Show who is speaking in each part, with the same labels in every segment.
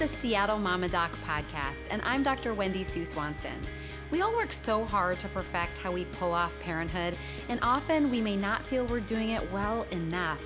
Speaker 1: the Seattle Mama Doc podcast, and I'm Dr. Wendy Sue Swanson. We all work so hard to perfect how we pull off parenthood, and often we may not feel we're doing it well enough.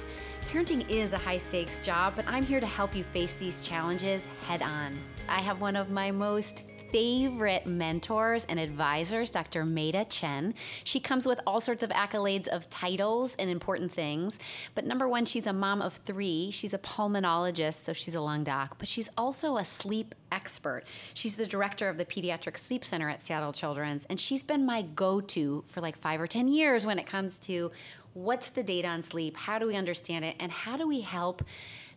Speaker 1: Parenting is a high stakes job, but I'm here to help you face these challenges head on. I have one of my most favorite mentors and advisors, Dr. Maida Chen. She comes with all sorts of accolades of titles and important things. But number one, she's a mom of three. She's a pulmonologist, so she's a lung doc, but she's also a sleep expert. She's the director of the Pediatric Sleep Center at Seattle Children's, and she's been my go to for like five or 10 years when it comes to what's the data on sleep, how do we understand it, and how do we help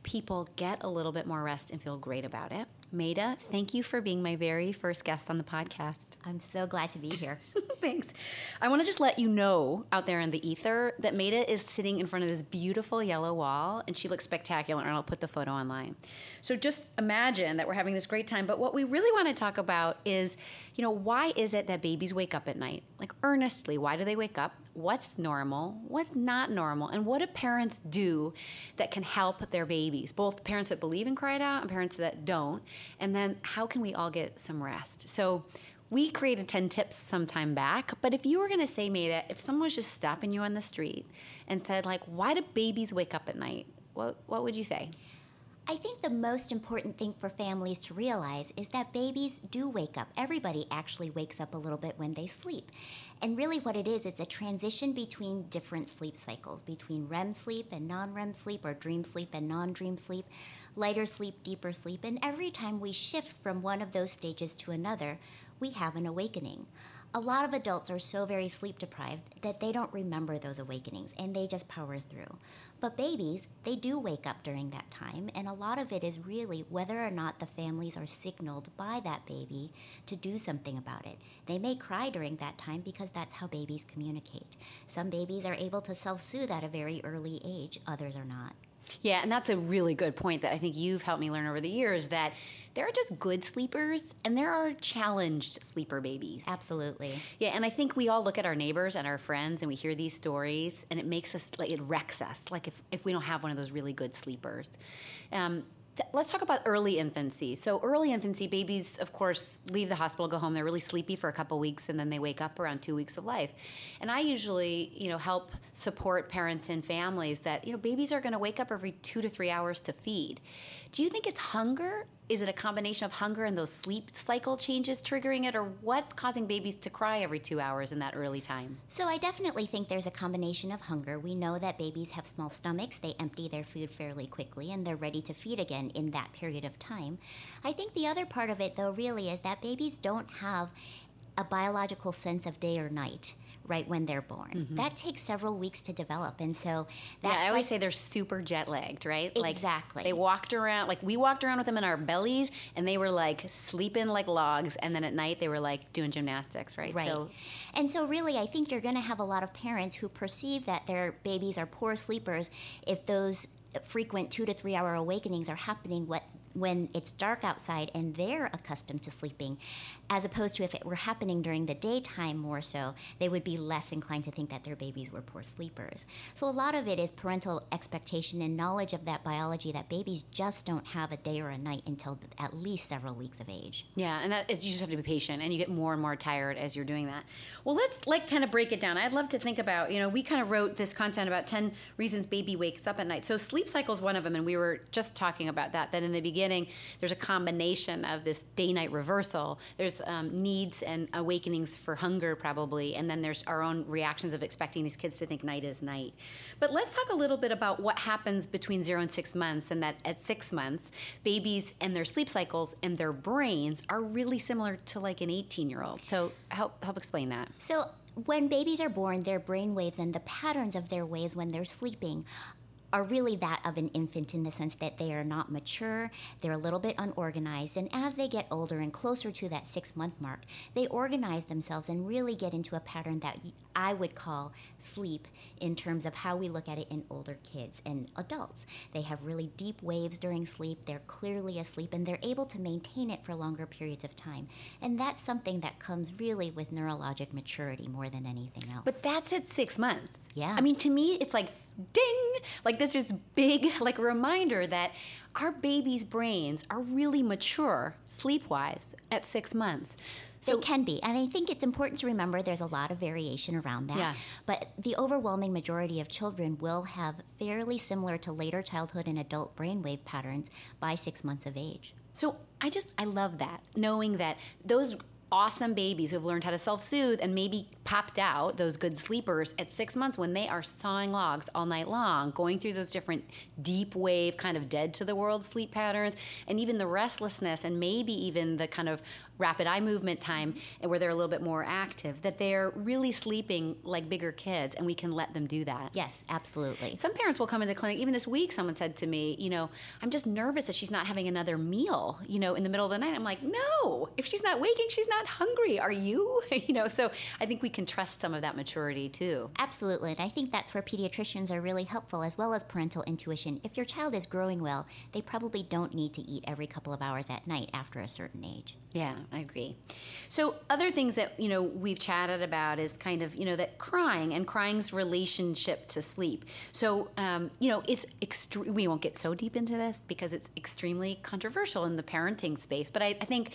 Speaker 1: people get a little bit more rest and feel great about it. Maida, thank you for being my very first guest on the podcast.
Speaker 2: I'm so glad to be here.
Speaker 1: Thanks. I want to just let you know out there in the ether that Maida is sitting in front of this beautiful yellow wall and she looks spectacular, and I'll put the photo online. So just imagine that we're having this great time. But what we really want to talk about is, you know, why is it that babies wake up at night? Like earnestly, why do they wake up? What's normal? What's not normal? And what do parents do that can help their babies? Both parents that believe in Cry It Out and parents that don't. And then how can we all get some rest? So we created 10 tips some time back, but if you were going to say, Maida, if someone was just stopping you on the street and said, like, why do babies wake up at night? What, what would you say?
Speaker 2: I think the most important thing for families to realize is that babies do wake up. Everybody actually wakes up a little bit when they sleep. And really, what it is, it's a transition between different sleep cycles, between REM sleep and non REM sleep, or dream sleep and non dream sleep, lighter sleep, deeper sleep. And every time we shift from one of those stages to another, we have an awakening a lot of adults are so very sleep deprived that they don't remember those awakenings and they just power through. But babies, they do wake up during that time, and a lot of it is really whether or not the families are signaled by that baby to do something about it. They may cry during that time because that's how babies communicate. Some babies are able to self soothe at a very early age, others are not.
Speaker 1: Yeah, and that's a really good point that I think you've helped me learn over the years that there are just good sleepers and there are challenged sleeper babies.
Speaker 2: Absolutely.
Speaker 1: Yeah, and I think we all look at our neighbors and our friends and we hear these stories and it makes us like it wrecks us like if, if we don't have one of those really good sleepers. Um, let's talk about early infancy. So, early infancy, babies, of course, leave the hospital, go home. They're really sleepy for a couple weeks, and then they wake up around two weeks of life. And I usually, you know, help support parents and families that you know babies are going to wake up every two to three hours to feed. Do you think it's hunger is it a combination of hunger and those sleep cycle changes triggering it, or what's causing babies to cry every two hours in that early time?
Speaker 2: So, I definitely think there's a combination of hunger. We know that babies have small stomachs, they empty their food fairly quickly, and they're ready to feed again in that period of time. I think the other part of it, though, really is that babies don't have a biological sense of day or night right when they're born. Mm-hmm. That takes several weeks to develop, and so that's
Speaker 1: yeah, I always like, say they're super jet lagged, right?
Speaker 2: Exactly.
Speaker 1: Like they walked around, like we walked around with them in our bellies, and they were like sleeping like logs, and then at night they were like doing gymnastics, right?
Speaker 2: Right. So, and so really, I think you're going to have a lot of parents who perceive that their babies are poor sleepers if those frequent two to three hour awakenings are happening what when it's dark outside and they're accustomed to sleeping, as opposed to if it were happening during the daytime more so, they would be less inclined to think that their babies were poor sleepers. So a lot of it is parental expectation and knowledge of that biology that babies just don't have a day or a night until at least several weeks of age.
Speaker 1: Yeah, and you just have to be patient, and you get more and more tired as you're doing that. Well, let's like kind of break it down. I'd love to think about you know we kind of wrote this content about ten reasons baby wakes up at night. So sleep cycle is one of them, and we were just talking about that. That in the beginning beginning, there's a combination of this day night reversal. There's um, needs and awakenings for hunger, probably, and then there's our own reactions of expecting these kids to think night is night. But let's talk a little bit about what happens between zero and six months, and that at six months, babies and their sleep cycles and their brains are really similar to like an 18 year old. So help help explain that.
Speaker 2: So when babies are born, their brain waves and the patterns of their waves when they're sleeping are really that of an infant in the sense that they are not mature, they're a little bit unorganized, and as they get older and closer to that six month mark, they organize themselves and really get into a pattern that I would call sleep in terms of how we look at it in older kids and adults. They have really deep waves during sleep, they're clearly asleep, and they're able to maintain it for longer periods of time. And that's something that comes really with neurologic maturity more than anything else.
Speaker 1: But that's at six months.
Speaker 2: Yeah.
Speaker 1: I mean, to me, it's like ding, like this is big, like a reminder that our babies' brains are really mature sleep wise at six months.
Speaker 2: So, it can be. And I think it's important to remember there's a lot of variation around that.
Speaker 1: Yeah.
Speaker 2: But the overwhelming majority of children will have fairly similar to later childhood and adult brainwave patterns by six months of age.
Speaker 1: So I just, I love that, knowing that those awesome babies who've learned how to self soothe and maybe popped out, those good sleepers, at six months when they are sawing logs all night long, going through those different deep wave, kind of dead to the world sleep patterns, and even the restlessness, and maybe even the kind of rapid eye movement time and where they're a little bit more active, that they're really sleeping like bigger kids and we can let them do that.
Speaker 2: Yes, absolutely.
Speaker 1: Some parents will come into clinic, even this week, someone said to me, you know, I'm just nervous that she's not having another meal, you know, in the middle of the night. I'm like, no, if she's not waking, she's not hungry. Are you? you know, so I think we can trust some of that maturity too.
Speaker 2: Absolutely. And I think that's where pediatricians are really helpful as well as parental intuition. If your child is growing well, they probably don't need to eat every couple of hours at night after a certain age.
Speaker 1: Yeah, I agree. So other things that you know we've chatted about is kind of you know that crying and crying's relationship to sleep. So um, you know it's extre- we won't get so deep into this because it's extremely controversial in the parenting space. But I, I think.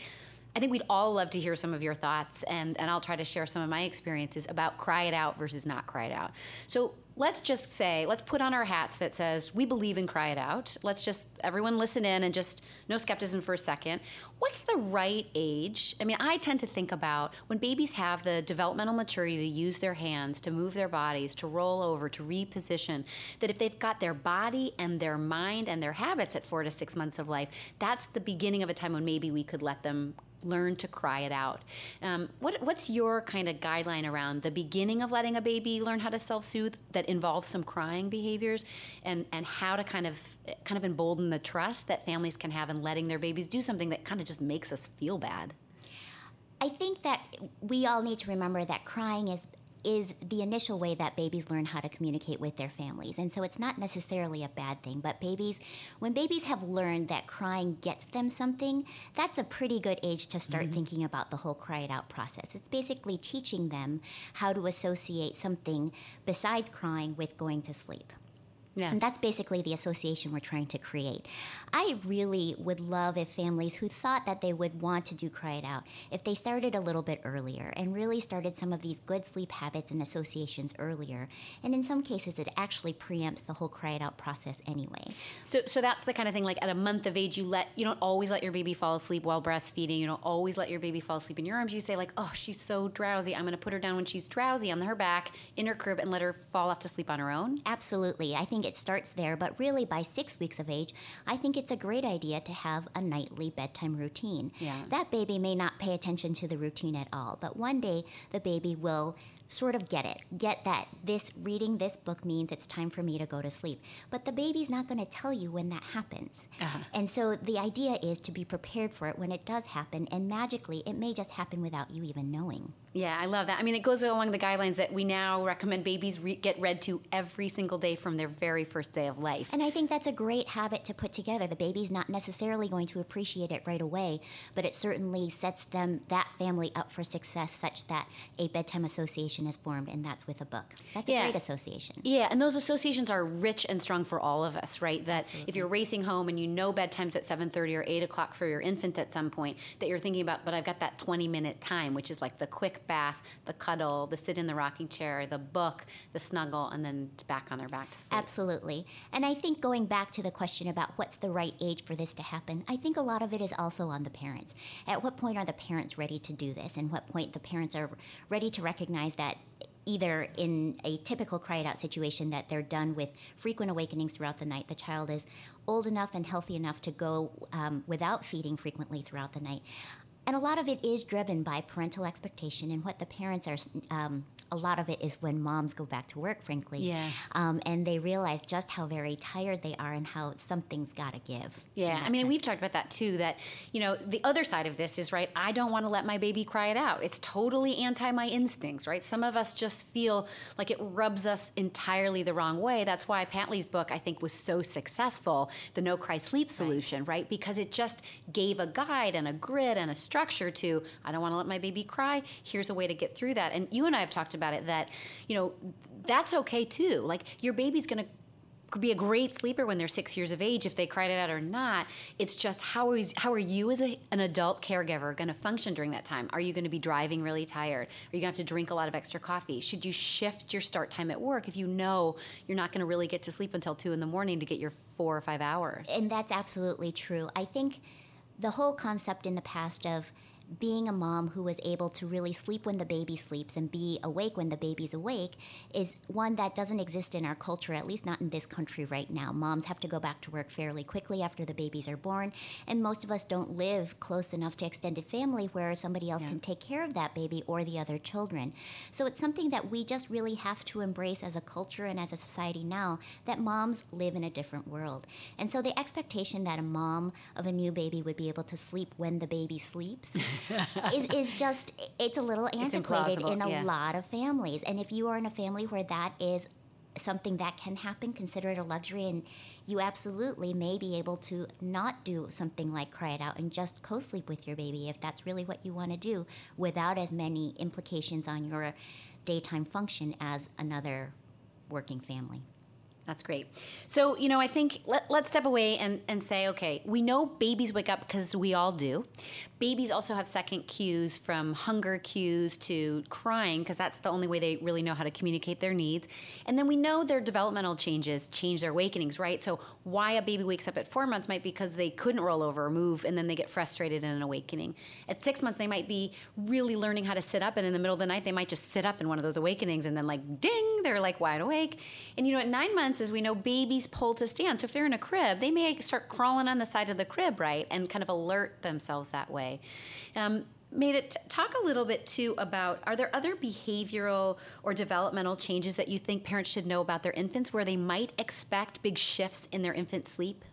Speaker 1: I think we'd all love to hear some of your thoughts, and, and I'll try to share some of my experiences about cry it out versus not cry it out. So, let's just say, let's put on our hats that says we believe in cry it out. Let's just, everyone listen in and just no skepticism for a second. What's the right age? I mean, I tend to think about when babies have the developmental maturity to use their hands, to move their bodies, to roll over, to reposition, that if they've got their body and their mind and their habits at four to six months of life, that's the beginning of a time when maybe we could let them learn to cry it out. Um, what, what's your kind of guideline around the beginning of letting a baby learn how to self-soothe that involves some crying behaviors, and and how to kind of kind of embolden the trust that families can have in letting their babies do something that kind of just makes us feel bad.
Speaker 2: I think that we all need to remember that crying is is the initial way that babies learn how to communicate with their families. And so it's not necessarily a bad thing, but babies, when babies have learned that crying gets them something, that's a pretty good age to start mm-hmm. thinking about the whole cry it out process. It's basically teaching them how to associate something besides crying with going to sleep. Yeah. And that's basically the association we're trying to create. I really would love if families who thought that they would want to do Cry It Out, if they started a little bit earlier and really started some of these good sleep habits and associations earlier. And in some cases, it actually preempts the whole Cry It Out process anyway.
Speaker 1: So, so that's the kind of thing like at a month of age, you let, you don't always let your baby fall asleep while breastfeeding. You don't always let your baby fall asleep in your arms. You say, like, oh, she's so drowsy. I'm going to put her down when she's drowsy on her back in her crib and let her fall off to sleep on her own.
Speaker 2: Absolutely. I think think it starts there, but really by six weeks of age, I think it's a great idea to have a nightly bedtime routine.
Speaker 1: Yeah.
Speaker 2: That baby may not pay attention to the routine at all, but one day the baby will sort of get it. Get that this reading this book means it's time for me to go to sleep. But the baby's not going to tell you when that happens. Uh-huh. And so the idea is to be prepared for it when it does happen, and magically, it may just happen without you even knowing.
Speaker 1: Yeah, I love that. I mean, it goes along the guidelines that we now recommend babies re- get read to every single day from their very first day of life.
Speaker 2: And I think that's a great habit to put together. The baby's not necessarily going to appreciate it right away, but it certainly sets them, that family, up for success such that a bedtime association is formed, and that's with a book. That's a great association.
Speaker 1: Yeah, and those associations are rich and strong for all of us, right? That Absolutely. if you're racing home and you know bedtime's at 7.30 or 8 o'clock for your infant at some point, that you're thinking about, but I've got that 20-minute time, which is like the bath, the cuddle, the sit in the rocking chair, the book, the snuggle, and then back on their back to sleep.
Speaker 2: Absolutely. And I think going back to the question about what's the right age for this to happen, I think a lot of it is also on the parents. At what point are the parents ready to do this? And what point the parents are ready to recognize that either in a typical it out situation that they're done with frequent awakenings throughout the night, the child is old enough and healthy enough to go um, without feeding frequently throughout the night. And a lot of it is driven by parental expectation and what the parents are. Um, a lot of it is when moms go back to work, frankly.
Speaker 1: Yeah.
Speaker 2: Um, and they realize just how very tired they are and how something's got to give.
Speaker 1: Yeah. I mean, sense. we've talked about that too. That you know, the other side of this is right. I don't want to let my baby cry it out. It's totally anti my instincts, right? Some of us just feel like it rubs us entirely the wrong way. That's why Pantley's book, I think, was so successful, the No Cry Sleep Solution, right? right? Because it just gave a guide and a grid and a structure to I don't want to let my baby cry. Here's a way to get through that. And you and I have talked about about it that, you know, that's okay too. Like your baby's going to be a great sleeper when they're six years of age if they cried it out or not. It's just how is how are you as a, an adult caregiver going to function during that time? Are you going to be driving really tired? Are you going to have to drink a lot of extra coffee? Should you shift your start time at work if you know you're not going to really get to sleep until two in the morning to get your four or five hours?
Speaker 2: And that's absolutely true. I think the whole concept in the past of being a mom who was able to really sleep when the baby sleeps and be awake when the baby's awake is one that doesn't exist in our culture, at least not in this country right now. Moms have to go back to work fairly quickly after the babies are born, and most of us don't live close enough to extended family where somebody else yeah. can take care of that baby or the other children. So it's something that we just really have to embrace as a culture and as a society now that moms live in a different world. And so the expectation that a mom of a new baby would be able to sleep when the baby sleeps is, is just it's a little antiquated in a yeah. lot of families. And if you are in a family where that is something that can happen, consider it a luxury, and you absolutely may be able to not do something like cry it out and just co sleep with your baby if that's really what you want to do without as many implications on your daytime function as another working family.
Speaker 1: That's great. So, you know, I think let, let's step away and, and say, okay, we know babies wake up because we all do. Babies also have second cues from hunger cues to crying because that's the only way they really know how to communicate their needs. And then we know their developmental changes change their awakenings, right? So, why a baby wakes up at four months might be because they couldn't roll over or move and then they get frustrated in an awakening. At six months, they might be really learning how to sit up. And in the middle of the night, they might just sit up in one of those awakenings and then, like, ding, they're like wide awake. And, you know, at nine months, we know, babies pull to stand. So if they're in a crib, they may start crawling on the side of the crib, right, and kind of alert themselves that way. Um, Maida talk a little bit too about are there other behavioral or developmental changes that you think parents should know about their infants where they might expect big shifts in their infant sleep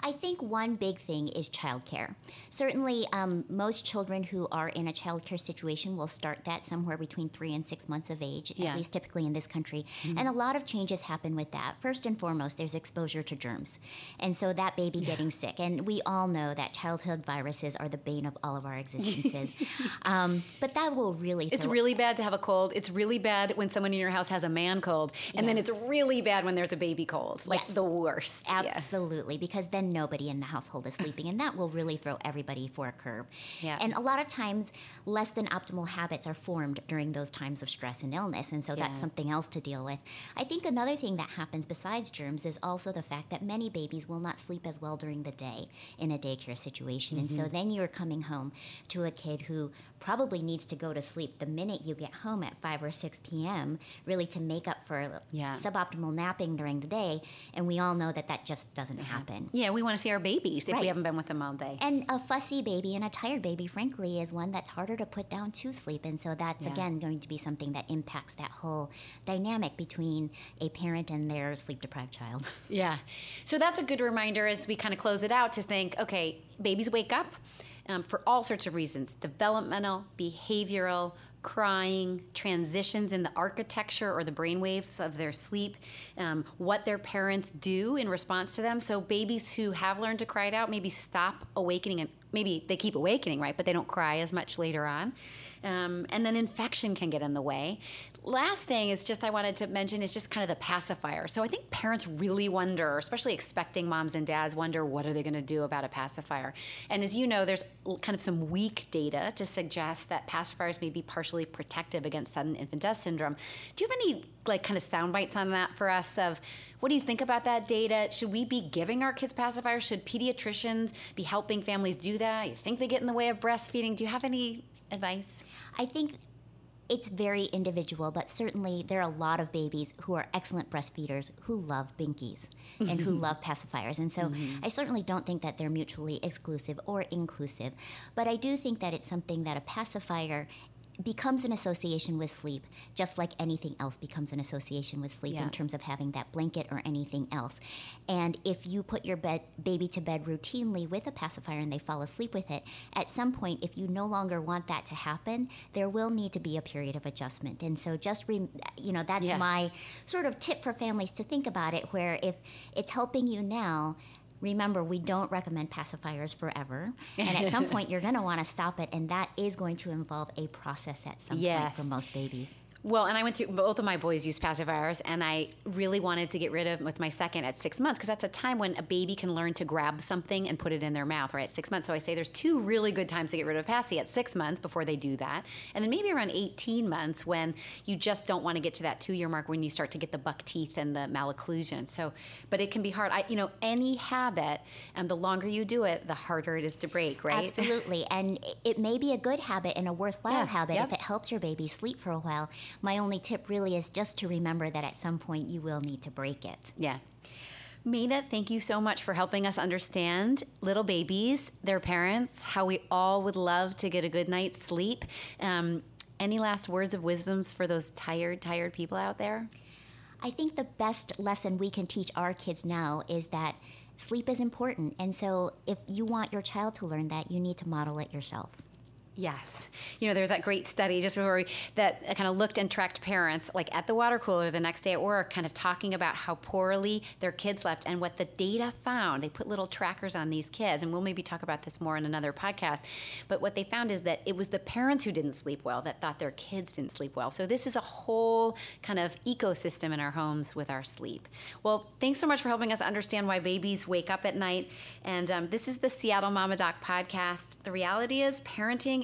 Speaker 2: I think one big thing is childcare. Certainly, um, most children who are in a childcare situation will start that somewhere between three and six months of age, yeah. at least typically in this country. Mm-hmm. And a lot of changes happen with that. First and foremost, there's exposure to germs. And so that baby yeah. getting sick. And we all know that childhood viruses are the bane of all of our existences. um, but that will really.
Speaker 1: It's really bad to have a cold. It's really bad when someone in your house has a man cold. And yeah. then it's really bad when there's a baby cold. Like yes. the worst.
Speaker 2: Absolutely. Because then nobody in the household is sleeping, and that will really throw everybody for a curve. Yeah. And a lot of times, less than optimal habits are formed during those times of stress and illness, and so yeah. that's something else to deal with. I think another thing that happens besides germs is also the fact that many babies will not sleep as well during the day in a daycare situation, mm-hmm. and so mm-hmm. then you're coming home to a kid who probably needs to go to sleep the minute you get home at 5 or 6 p.m., really to make up for yeah. suboptimal napping during the day. And we all know that that just doesn't happen.
Speaker 1: Yeah, we want to see our babies if right. we haven't been with them all day.
Speaker 2: And a fussy baby and a tired baby, frankly, is one that's harder to put down to sleep. And so that's, yeah. again, going to be something that impacts that whole dynamic between a parent and their sleep deprived child.
Speaker 1: Yeah. So that's a good reminder as we kind of close it out to think okay, babies wake up um, for all sorts of reasons developmental, behavioral, crying, transitions in the architecture or the brainwaves of their sleep, um, what their parents do in response to them. So, babies who have learned to cry it out maybe stop awakening and maybe they keep awakening, right? But they don't cry as much later on. Um, and then infection can get in the way. Last thing is just I wanted to mention is just kind of the pacifier. So I think parents really wonder, especially expecting moms and dads wonder what are they going to do about a pacifier. And as you know, there's kind of some weak data to suggest that pacifiers may be partially protective against sudden infant death syndrome. Do you have any like kind of sound bites on that for us of what do you think about that data? Should we be giving our kids pacifiers? Should pediatricians be helping families do that? You think they get in the way of breastfeeding? Do you have any advice?
Speaker 2: I think it's very individual, but certainly there are a lot of babies who are excellent breastfeeders who love binkies and who love pacifiers. And so mm-hmm. I certainly don't think that they're mutually exclusive or inclusive, but I do think that it's something that a pacifier becomes an association with sleep, just like anything else becomes an association with sleep yeah. in terms of having that blanket or anything else. And if you put your bed, baby to bed routinely with a pacifier and they fall asleep with it, at some point, if you no longer want that to happen, there will need to be a period of adjustment. And so, just re, you know, that's yeah. my sort of tip for families to think about it. Where if it's helping you now, remember, we don't recommend pacifiers forever. And at some point, you're going to want to stop it. And that is going to involve a process at some point for most babies.
Speaker 1: Well, and I went through both of my boys use pacifiers, and I really wanted to get rid of with my second at six months because that's a time when a baby can learn to grab something and put it in their mouth, right? At six months. So I say there's two really good times to get rid of passy at six months before they do that, and then maybe around 18 months when you just don't want to get to that two year mark when you start to get the buck teeth and the malocclusion. So, but it can be hard. I, you know, any habit, and the longer you do it, the harder it is to break, right?
Speaker 2: Absolutely, and it may be a good habit and a worthwhile
Speaker 1: Yeah,
Speaker 2: habit
Speaker 1: yep.
Speaker 2: if it helps your baby sleep for a while. My only tip really is just to remember that at some point you will need to break it.
Speaker 1: Yeah. Mina, thank you so much for helping us understand little babies, their parents, how we all would love to get a good night's sleep. Um, any last words of wisdoms for those tired, tired people out there?
Speaker 2: I think the best lesson we can teach our kids now is that sleep is important. And so if you want your child to learn that, you need to model it yourself.
Speaker 1: Yes. You know, there's that great study just before we, that kind of looked and tracked parents, like at the water cooler the next day at work, kind of talking about how poorly their kids slept and what the data found. They put little trackers on these kids, and we'll maybe talk about this more in another podcast. But what they found is that it was the parents who didn't sleep well that thought their kids didn't sleep well. So this is a whole kind of ecosystem in our homes with our sleep. Well, thanks so much for helping us understand why babies wake up at night. And um, this is the Seattle Mama Doc podcast. The reality is, parenting